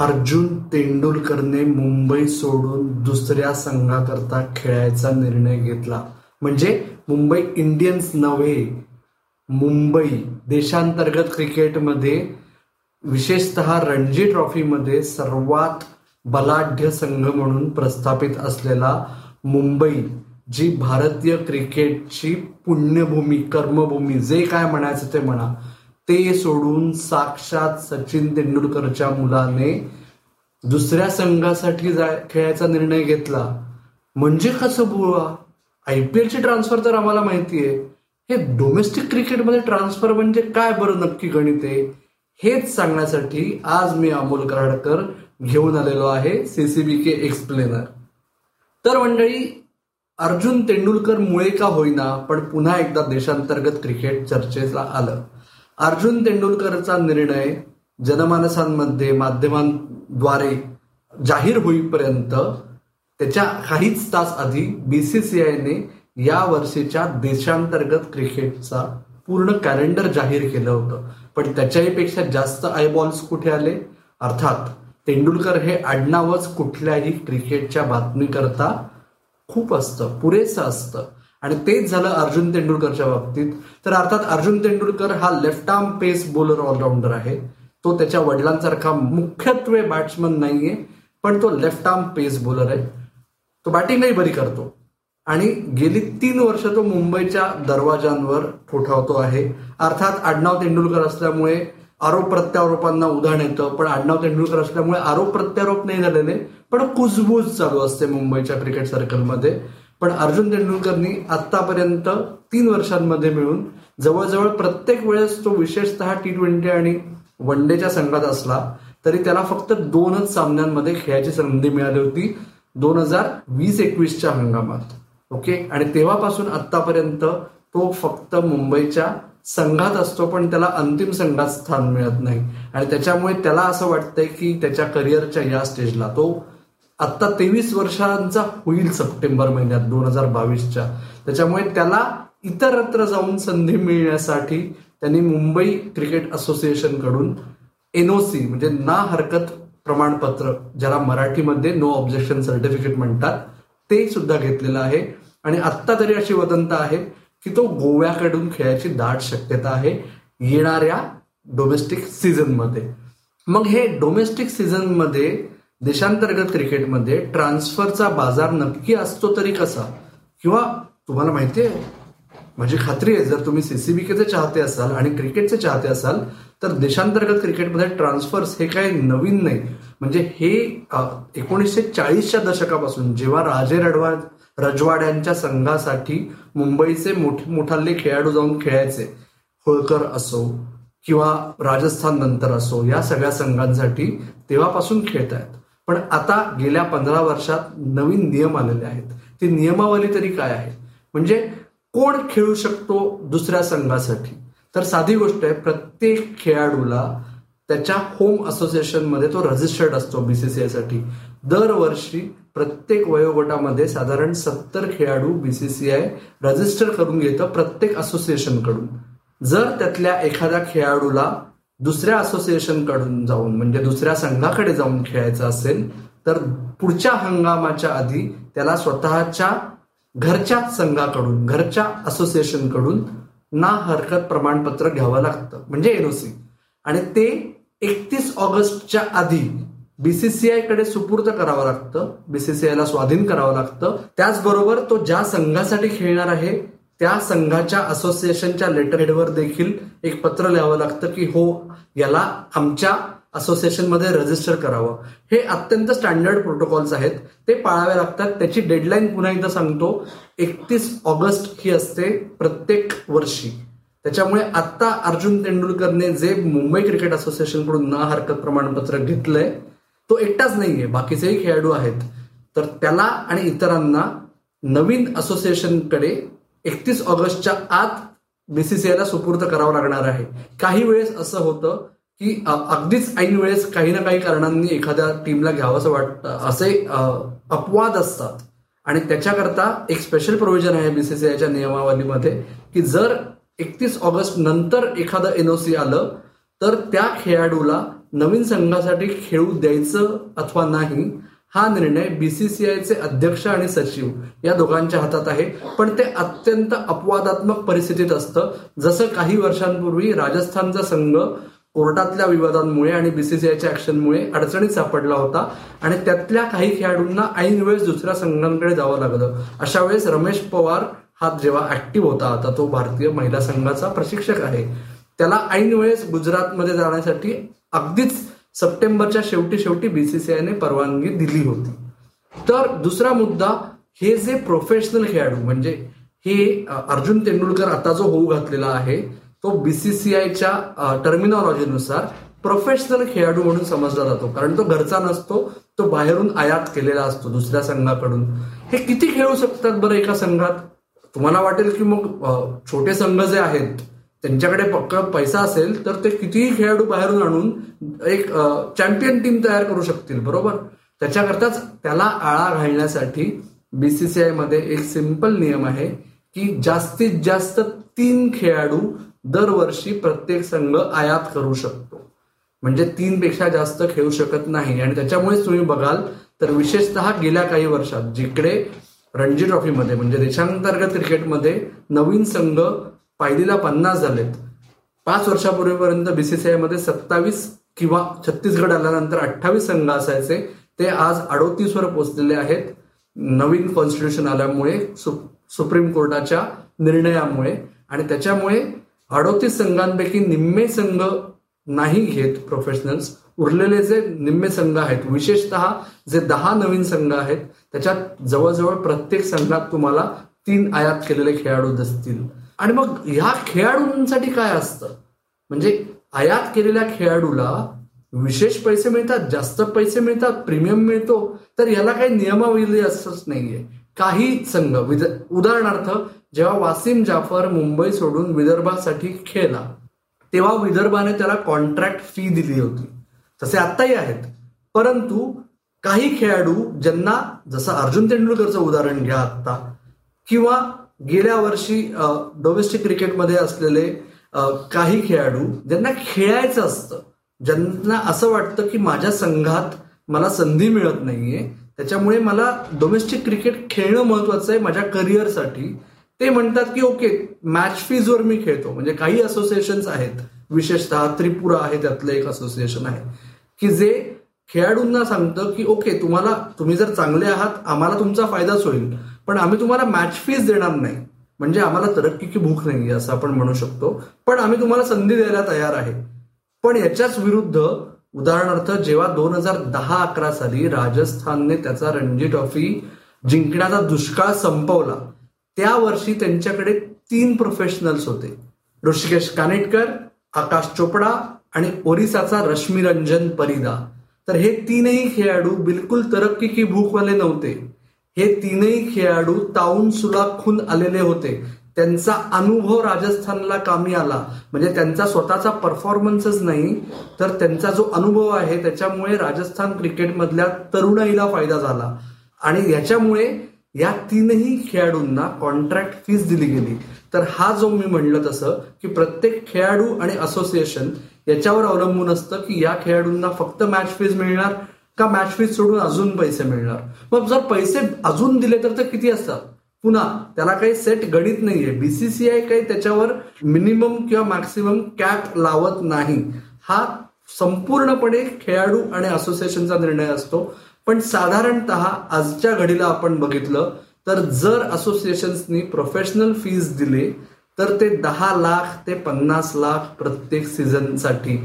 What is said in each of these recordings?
अर्जुन तेंडुलकरने मुंबई सोडून दुसऱ्या संघाकरता खेळायचा निर्णय घेतला. म्हणजे मुंबई इंडियन्स नव्हे मुंबई देशांतर्गत क्रिकेटमध्ये विशेषतः रणजी ट्रॉफीमध्ये सर्वात बलाढ्य संघ म्हणून प्रस्थापित असलेला मुंबई जी भारतीय क्रिकेटची पुण्यभूमी कर्मभूमी जे काय म्हणायचं ते म्हणा ते सोडून साक्षात सचिन तेंडुलकरच्या मुलाने दुसऱ्या संघासाठी खेळायचा निर्णय घेतला. म्हणजे कसं बुवा? आयपीएलची ट्रान्सफर तर आम्हाला माहिती आहे हे डोमेस्टिक क्रिकेटमध्ये ट्रान्सफर म्हणजे काय बरं नक्की गणित आहे? हेच सांगण्यासाठी आज मी अमोल कराडकर घेऊन आलेलो आहे सीसीबी के एक्सप्लेनर तर मंडळी अर्जुन तेंडुलकर मुळे का होईना पण पुन्हा एकदा देशांतर्गत क्रिकेट चर्चेला आलं. अर्जुन तेंडुलकरचा निर्णय जनमानसांमध्ये माध्यमांद्वारे जाहीर होईपर्यंत त्याच्या काहीच तास आधी बीसीसीआयने या वर्षीच्या देशांतर्गत क्रिकेटचा पूर्ण कॅलेंडर जाहीर केलं होतं. पण त्याच्याही पेक्षा जास्त आयबॉल्स कुठे आले? अर्थात तेंडुलकर हे आडनावच कुठल्याही क्रिकेटच्या बातमीकरता खूप असतं पुरेसं असतं. आणि तेच झालं अर्जुन तेंडुलकरच्या बाबतीत. तर अर्थात अर्जुन तेंडुलकर हा left arm pace bowler allrounder आहे. तो त्याच्या वडिलांसारखा मुख्यत्वे बॅट्समन नाहीये पण तो लेफ्ट आर्म पेस बॉलर आहे. तो बॅटिंगही बरी करतो. आणि गेली तीन वर्ष तो मुंबईच्या दरवाजांवर ठोठावतो आहे. अर्थात आडनाव तेंडुलकर असल्यामुळे आरोप प्रत्यारोपांना उधाण येतं पण आडनाव तेंडुलकर असल्यामुळे आरोप प्रत्यारोप नाही झालेले पण कुजबूज चालू असते मुंबईच्या क्रिकेट सर्कलमध्ये पण अर्जुन तेंडुलकरनी आतापर्यंत तीन वर्षांमध्ये मिळून जवळजवळ प्रत्येक वेळेस तो विशेषतः टी ट्वेंटी आणि वन डेच्या संघात असला तरी त्याला फक्त दोनच सामन्यांमध्ये खेळायची संधी मिळाली होती दोन हजार वीस एकवीसच्या हंगामात. ओके? आणि तेव्हापासून आतापर्यंत तो फक्त मुंबईच्या संघात असतो पण त्याला अंतिम संघात स्थान मिळत नाही. आणि त्याच्यामुळे त्याला असं वाटतंय की त्याच्या करिअरच्या या स्टेजला तो आत्ता तेवीस वर्षांचा होईल सप्टेंबर महिन्यात दोन हजार बावीसच्या. त्याच्यामुळे त्याला इतरत्र जाऊन संधी मिळण्यासाठी त्यांनी मुंबई क्रिकेट असोसिएशनकडून एनओसी म्हणजे ना हरकत प्रमाणपत्र ज्याला मराठीमध्ये नो ऑब्जेक्शन सर्टिफिकेट म्हणतात ते सुद्धा घेतलेलं आहे. आणि आत्ता तरी अशी वदंत आहे की तो गोव्याकडून खेळायची दाट शक्यता आहे येणाऱ्या डोमेस्टिक सीझनमध्ये मग हे डोमेस्टिक सीझनमध्ये देशांतर्गत क्रिकेटमध्ये ट्रान्सफरचा बाजार नक्की असतो तरी कसा? किंवा तुम्हाला माहिती आहे माझी खात्री आहे जर तुम्ही सीसीबीकेचे चाहते असाल आणि क्रिकेटचे चाहते असाल तर देशांतर्गत क्रिकेटमध्ये ट्रान्सफर्स हे काही नवीन नाही. म्हणजे हे एकोणीसशे चाळीसच्या दशकापासून जेव्हा राजे रडवा रजवाड्यांच्या संघासाठी मुंबईचे मोठे मोठाले खेळाडू जाऊन खेळायचे होळकर असो किंवा राजस्थान नंतर असो या सगळ्या संघांसाठी तेव्हापासून खेळतायत. पण आता गेल्या पंधरा वर्षात नवीन नियम आलेले आहेत. ती नियमावली तरी काय आहे म्हणजे कोण खेळू शकतो दुसऱ्या संघासाठी? तर साधी गोष्ट आहे प्रत्येक खेळाडूला त्याच्या होम असोसिएशनमध्ये तो रजिस्टर्ड असतो बीसीसीआयसाठी दरवर्षी प्रत्येक वयोगटामध्ये साधारण सत्तर खेळाडू बीसीसीआय रजिस्टर करून घेतं प्रत्येक असोसिएशनकडून. जर त्यातल्या एखाद्या खेळाडूला दुसऱ्या असोसिएशनकडून जाऊन म्हणजे दुसऱ्या संघाकडे जाऊन खेळायचं असेल तर पुढच्या हंगामाच्या आधी त्याला स्वतःच्या घरच्या संघाकडून घरच्या असोसिएशनकडून ना हरकत प्रमाणपत्र घ्यावं लागतं म्हणजे एनओसी आणि ते एकतीस ऑगस्टच्या आधी बीसीसीआयकडे सुपूर्द करावं लागतं बीसीसीआयला स्वाधीन करावं लागतं. त्याचबरोबर तो ज्या संघासाठी खेळणार आहे त्या संघाच्या असोसिएशनच्या लेटरहेडवर देखील एक पत्र लिहावं लागतं की हो याला आमच्या असोसिएशनमध्ये रजिस्टर करावं. हे अत्यंत स्टँडर्ड प्रोटोकॉल्स आहेत. ते पाळावे लागतात. त्याची डेडलाईन पुन्हा एकदा सांगतो. एकतीस ऑगस्ट ही असते प्रत्येक वर्षी. त्याच्यामुळे आता अर्जुन तेंडुलकरने जे मुंबई क्रिकेट असोसिएशनकडून न हरकत प्रमाणपत्र घेतलंय तो एकटाच नाहीये. बाकीचेही खेळाडू आहेत. तर त्याला आणि इतरांना नवीन असोसिएशनकडे एकतीस ऑगस्टच्या आत बीसीसीआयला सुपूर्द करावं लागणार आहे. काही वेळेस असं होतं की अगदीच ऐन वेळेस काही ना काही कारणांनी एखाद्या टीमला घ्यावंसं वाटतं असे अपवाद असतात. आणि त्याच्याकरता एक स्पेशल प्रोव्हिजन आहे बीसीसीआयच्या नियमावलीमध्ये की जर एकतीस ऑगस्ट नंतर एखादं एनओसी आलं तर त्या खेळाडूला नवीन संघासाठी खेळू द्यायचं अथवा नाही हा निर्णय बीसीसीआयचे अध्यक्ष आणि सचिव या दोघांच्या हातात आहे. पण ते अत्यंत अपवादात्मक परिस्थितीत असतं. जसं काही वर्षांपूर्वी राजस्थानचा संघ कोर्टातल्या विवादांमुळे आणि बीसीसीआयच्या ऍक्शनमुळे अडचणीत सापडला होता आणि त्यातल्या काही खेळाडूंना ऐन वेळेस दुसऱ्या संघांकडे जावं लागलं. अशा वेळेस रमेश पवार हा जेव्हा ऍक्टिव्ह होता आता तो भारतीय महिला संघाचा प्रशिक्षक आहे. त्याला ऐन वेळेस गुजरातमध्ये जाण्यासाठी अगदीच सप्टेंबरच्या शेवटी शेवटी बीसीसीआयने परवानगी दिली होती. तर दुसरा मुद्दा हे जे प्रोफेशनल खेळाडू म्हणजे हे अर्जुन तेंडुलकर आता जो होऊ घातलेला आहे तो बीसीसीआयच्या टर्मिनॉलॉजीनुसार प्रोफेशनल खेळाडू म्हणून समजला जातो. कारण तो घरचा नसतो तो बाहेरून आयात केलेला असतो दुसऱ्या संघाकडून. हे किती खेळू शकतात बरं एका संघात? तुम्हाला वाटेल की मग छोटे संघ जे आहेत त्यांच्याकडे पक्क पैसा असेल तर ते कितीही खेळाडू बाहेरून आणून एक चॅम्पियन टीम तयार करू शकतील बरोबर? त्याच्याकरताच त्याला आळा घालण्यासाठी बीसीसीआयमध्ये एक सिंपल नियम आहे की जास्तीत जास्त तीन खेळाडू दरवर्षी प्रत्येक संघ आयात करू शकतो. म्हणजे तीन पेक्षा जास्त खेळू शकत नाही. आणि त्याच्यामुळेच तुम्ही बघाल तर विशेषतः गेल्या काही वर्षात जिकडे रणजी ट्रॉफीमध्ये म्हणजे देशांतर्गत क्रिकेटमध्ये नवीन संघ पायलीला पन्नास झालेत. पाच वर्षापूर्वीपर्यंत बीसीसीआयमध्ये सत्तावीस किंवा छत्तीसगड आल्यानंतर अठ्ठावीस संघ असायचे. ते आज अडोतीस वर पोहोचलेले आहेत. नवीन कॉन्स्टिट्यूशन आल्यामुळे सुप्रीम कोर्टाच्या निर्णयामुळे. आणि त्याच्यामुळे अडोतीस संघांपैकी निम्मे संघ नाही घेत प्रोफेशनल्स उरलेले जे निम्मे संघ आहेत विशेषतः जे दहा नवीन संघ आहेत त्याच्यात जवळजवळ प्रत्येक संघात तुम्हाला तीन आयात केलेले खेळाडू दिसतील. आणि मग ह्या खेळाडूंसाठी काय असतं? म्हणजे आयात केलेल्या खेळाडूला विशेष पैसे मिळतात जास्त पैसे मिळतात प्रीमियम मिळतो तर याला काही नियमावली असंच नाहीये. काही संघ उदाहरणार्थ जेव्हा वासिम जाफर मुंबई सोडून विदर्भासाठी खेळला तेव्हा विदर्भाने त्याला कॉन्ट्रॅक्ट फी दिली होती. तसे आत्ताही आहेत. परंतु काही खेळाडू ज्यांना जसं अर्जुन तेंडुलकरचं उदाहरण घ्या आत्ता किंवा गेल्या वर्षी डोमेस्टिक क्रिकेटमध्ये असलेले काही खेळाडू ज्यांना खेळायचं असतं ज्यांना असं वाटतं की माझ्या संघात मला संधी मिळत नाहीये त्याच्यामुळे मला डोमेस्टिक क्रिकेट खेळणं महत्वाचं आहे माझ्या करिअरसाठी ते म्हणतात की ओके मॅच फीजवर मी खेळतो. म्हणजे काही असोसिएशन आहेत विशेषतः त्रिपुरा आहे त्यातलं एक असोसिएशन आहे की जे खेळाडूंना सांगतं की ओके तुम्हाला तुम्ही जर चांगले आहात आम्हाला तुमचा फायदाच होईल. पण आम्ही तुम्हाला मॅच फीज देणार नाही. म्हणजे आम्हाला तरक्कीची भूक नाही असं आपण म्हणू शकतो. पण आम्ही तुम्हाला संधी द्यायला तयार आहे. पण याच्याच विरुद्ध उदाहरणार्थ जेव्हा दोन हजार दहा अकरा साली राजस्थानने त्याचा रणजी ट्रॉफी जिंकण्याचा दुष्काळ संपवला त्या वर्षी त्यांच्याकडे तीन प्रोफेशनल्स होते. ऋषिकेश कानेटकर आकाश चोपडा आणि ओरिसाचा रश्मी रंजन परिदा. तर हे तीनही खेळाडू बिलकुल तरक्की की भूकवाले नव्हते. हे तीनही खेळाडू ताऊन सुलाखून आलेले होते. त्यांचा अनुभव राजस्थानला कामी आला. म्हणजे त्यांचा स्वतःचा परफॉर्मन्सच नाही तर त्यांचा जो अनुभव आहे त्याच्यामुळे राजस्थान क्रिकेटमधल्या तरुणाईला फायदा झाला. आणि याच्यामुळे या तीनही खेळाडूंना कॉन्ट्रॅक्ट फीस दिली गेली. तर हा जो मी म्हणलं तसं की प्रत्येक खेळाडू आणि असोसिएशन याच्यावर अवलंबून असतं की या खेळाडूंना फक्त मॅच फीज मिळणार का मॅच फीज सोडून अजून पैसे मिळणार? मग जर पैसे अजून दिले तर ते किती असतात? पुन्हा त्याला काही सेट गणित नाहीये. बीसीसीआय काही त्याच्यावर मिनिमम किंवा मॅक्सिमम कॅप लावत नाही. हा संपूर्णपणे खेळाडू आणि असोसिएशनचा निर्णय असतो. पण साधारणत आजच्या घडीला आपण बघितलं तर जर असोसिएशन्सनी प्रोफेशनल फीज दिले तर ते दहा लाख ते पन्नास लाख प्रत्येक सीझनसाठी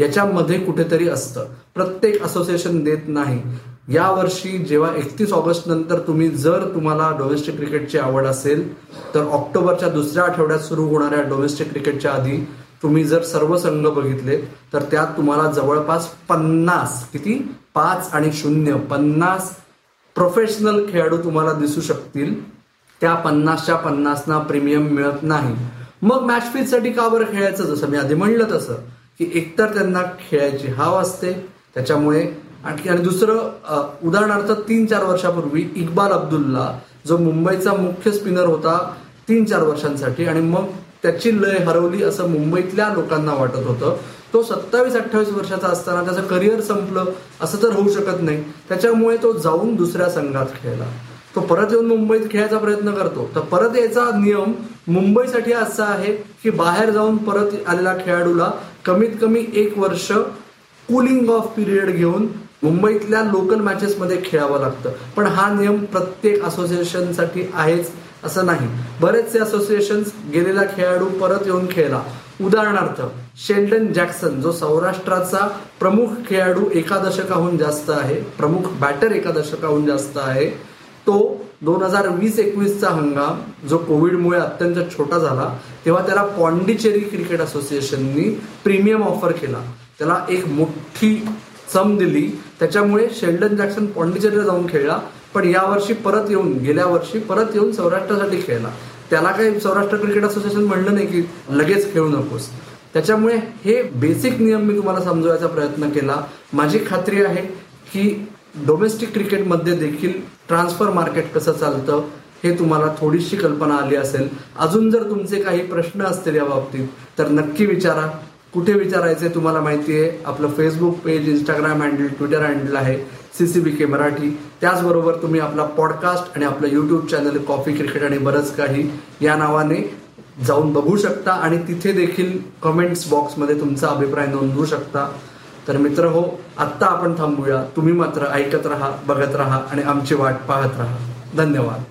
याच्यामध्ये कुठेतरी असतं. प्रत्येक असोसिएशन देत नाही. या वर्षी जेव्हा एकतीस ऑगस्ट नंतर तुम्ही जर तुम्हाला डोमेस्टिक क्रिकेटची आवड असेल तर ऑक्टोबरच्या दुसऱ्या आठवड्यात सुरू होणाऱ्या डोमेस्टिक क्रिकेटच्या आधी तुम्ही जर सर्व संघ बघितले तर त्यात तुम्हाला जवळपास पन्नास किती? पाच आणि शून्य पन्नास प्रोफेशनल खेळाडू तुम्हाला दिसू शकतील. त्या पन्नासच्या पन्नासना प्रीमियम मिळत नाही. मग मॅच फीजसाठी का बरं खेळायचं? जसं मी आधी म्हणलं तसं. की एकतर त्यांना खेळायची हाव असते त्याच्यामुळे आणखी आणि दुसरं उदाहरणार्थ तीन चार वर्षापूर्वी इक्बाल अब्दुल्ला जो मुंबईचा मुख्य स्पिनर होता तीन चार वर्षांसाठी आणि मग त्याची लय हरवली असं मुंबईतल्या लोकांना वाटत होतं. तो सत्तावीस अठ्ठावीस वर्षाचा असताना त्याचं करिअर संपलं असं तर होऊ शकत नाही. त्याच्यामुळे तो जाऊन दुसऱ्या संघात खेळला. तो परत येऊन मुंबईत खेळायचा प्रयत्न करतो. तर परत याचा नियम मुंबईसाठी असा आहे की बाहेर जाऊन परत आलेल्या खेळाडूला कमीत कमी एक वर्ष कुलिंग ऑफ पिरियड घेऊन मुंबईतल्या लोकल मॅचेसमध्ये खेळावं लागतं. पण हा नियम प्रत्येक असोसिएशनसाठी आहेच असं नाही. बरेचसे असोसिएशन गेलेला खेळाडू परत येऊन खेळला. उदाहरणार्थ शेल्डन जॅक्सन जो सौराष्ट्राचा प्रमुख खेळाडू एका दशकाहून जास्त आहे प्रमुख बॅटर एका दशकाहून जास्त आहे तो दोन हजार वीस एकवीसचा हंगाम जो कोविडमुळे अत्यंत छोटा झाला तेव्हा त्याला पॉंडिचेरी क्रिकेट असोसिएशननी प्रीमियम ऑफर केला. त्याला एक मोठी सम दिली. त्याच्यामुळे शेल्डन जॅक्सन पॉंडिचेरीला जाऊन खेळला पण यावर्षी परत येऊन गेल्या वर्षी परत येऊन सौराष्ट्रासाठी खेळला. त्याला काही सौराष्ट्र क्रिकेट असोसिएशन म्हणलं नाही की लगेच खेळू नकोस. त्याच्यामुळे हे बेसिक नियम मी तुम्हाला समजवायचा प्रयत्न केला. माझी खात्री आहे की डोमेस्टिक क्रिकेटमध्ये देखील ट्रान्सफर मार्केट कसं चालतं हे तुम्हाला थोडीशी कल्पना आली असेल. अजून जर तुमचे काही प्रश्न असतील या बाबतीत तर नक्की विचारा. कुठे विचारायचे तुम्हाला माहिती आहे? आपलं Facebook page Instagram handle Twitter handle आहे सी सी के मराठी. त्याचबरोबर तुम्ही आपला पॉडकास्ट आणि आपलं यूट्यूब चॅनल कॉफी क्रिकेट आणि बरंच काही या नावाने जाऊन बघू शकता आणि तिथे देखील कमेंट्स बॉक्समध्ये तुमचा अभिप्राय नोंदवू शकता. तर मित्र हो आत्ता आपण थांबूया. तुम्ही मात्र ऐकत राहा बघत राहा आणि आमची वाट पाहत राहा. धन्यवाद.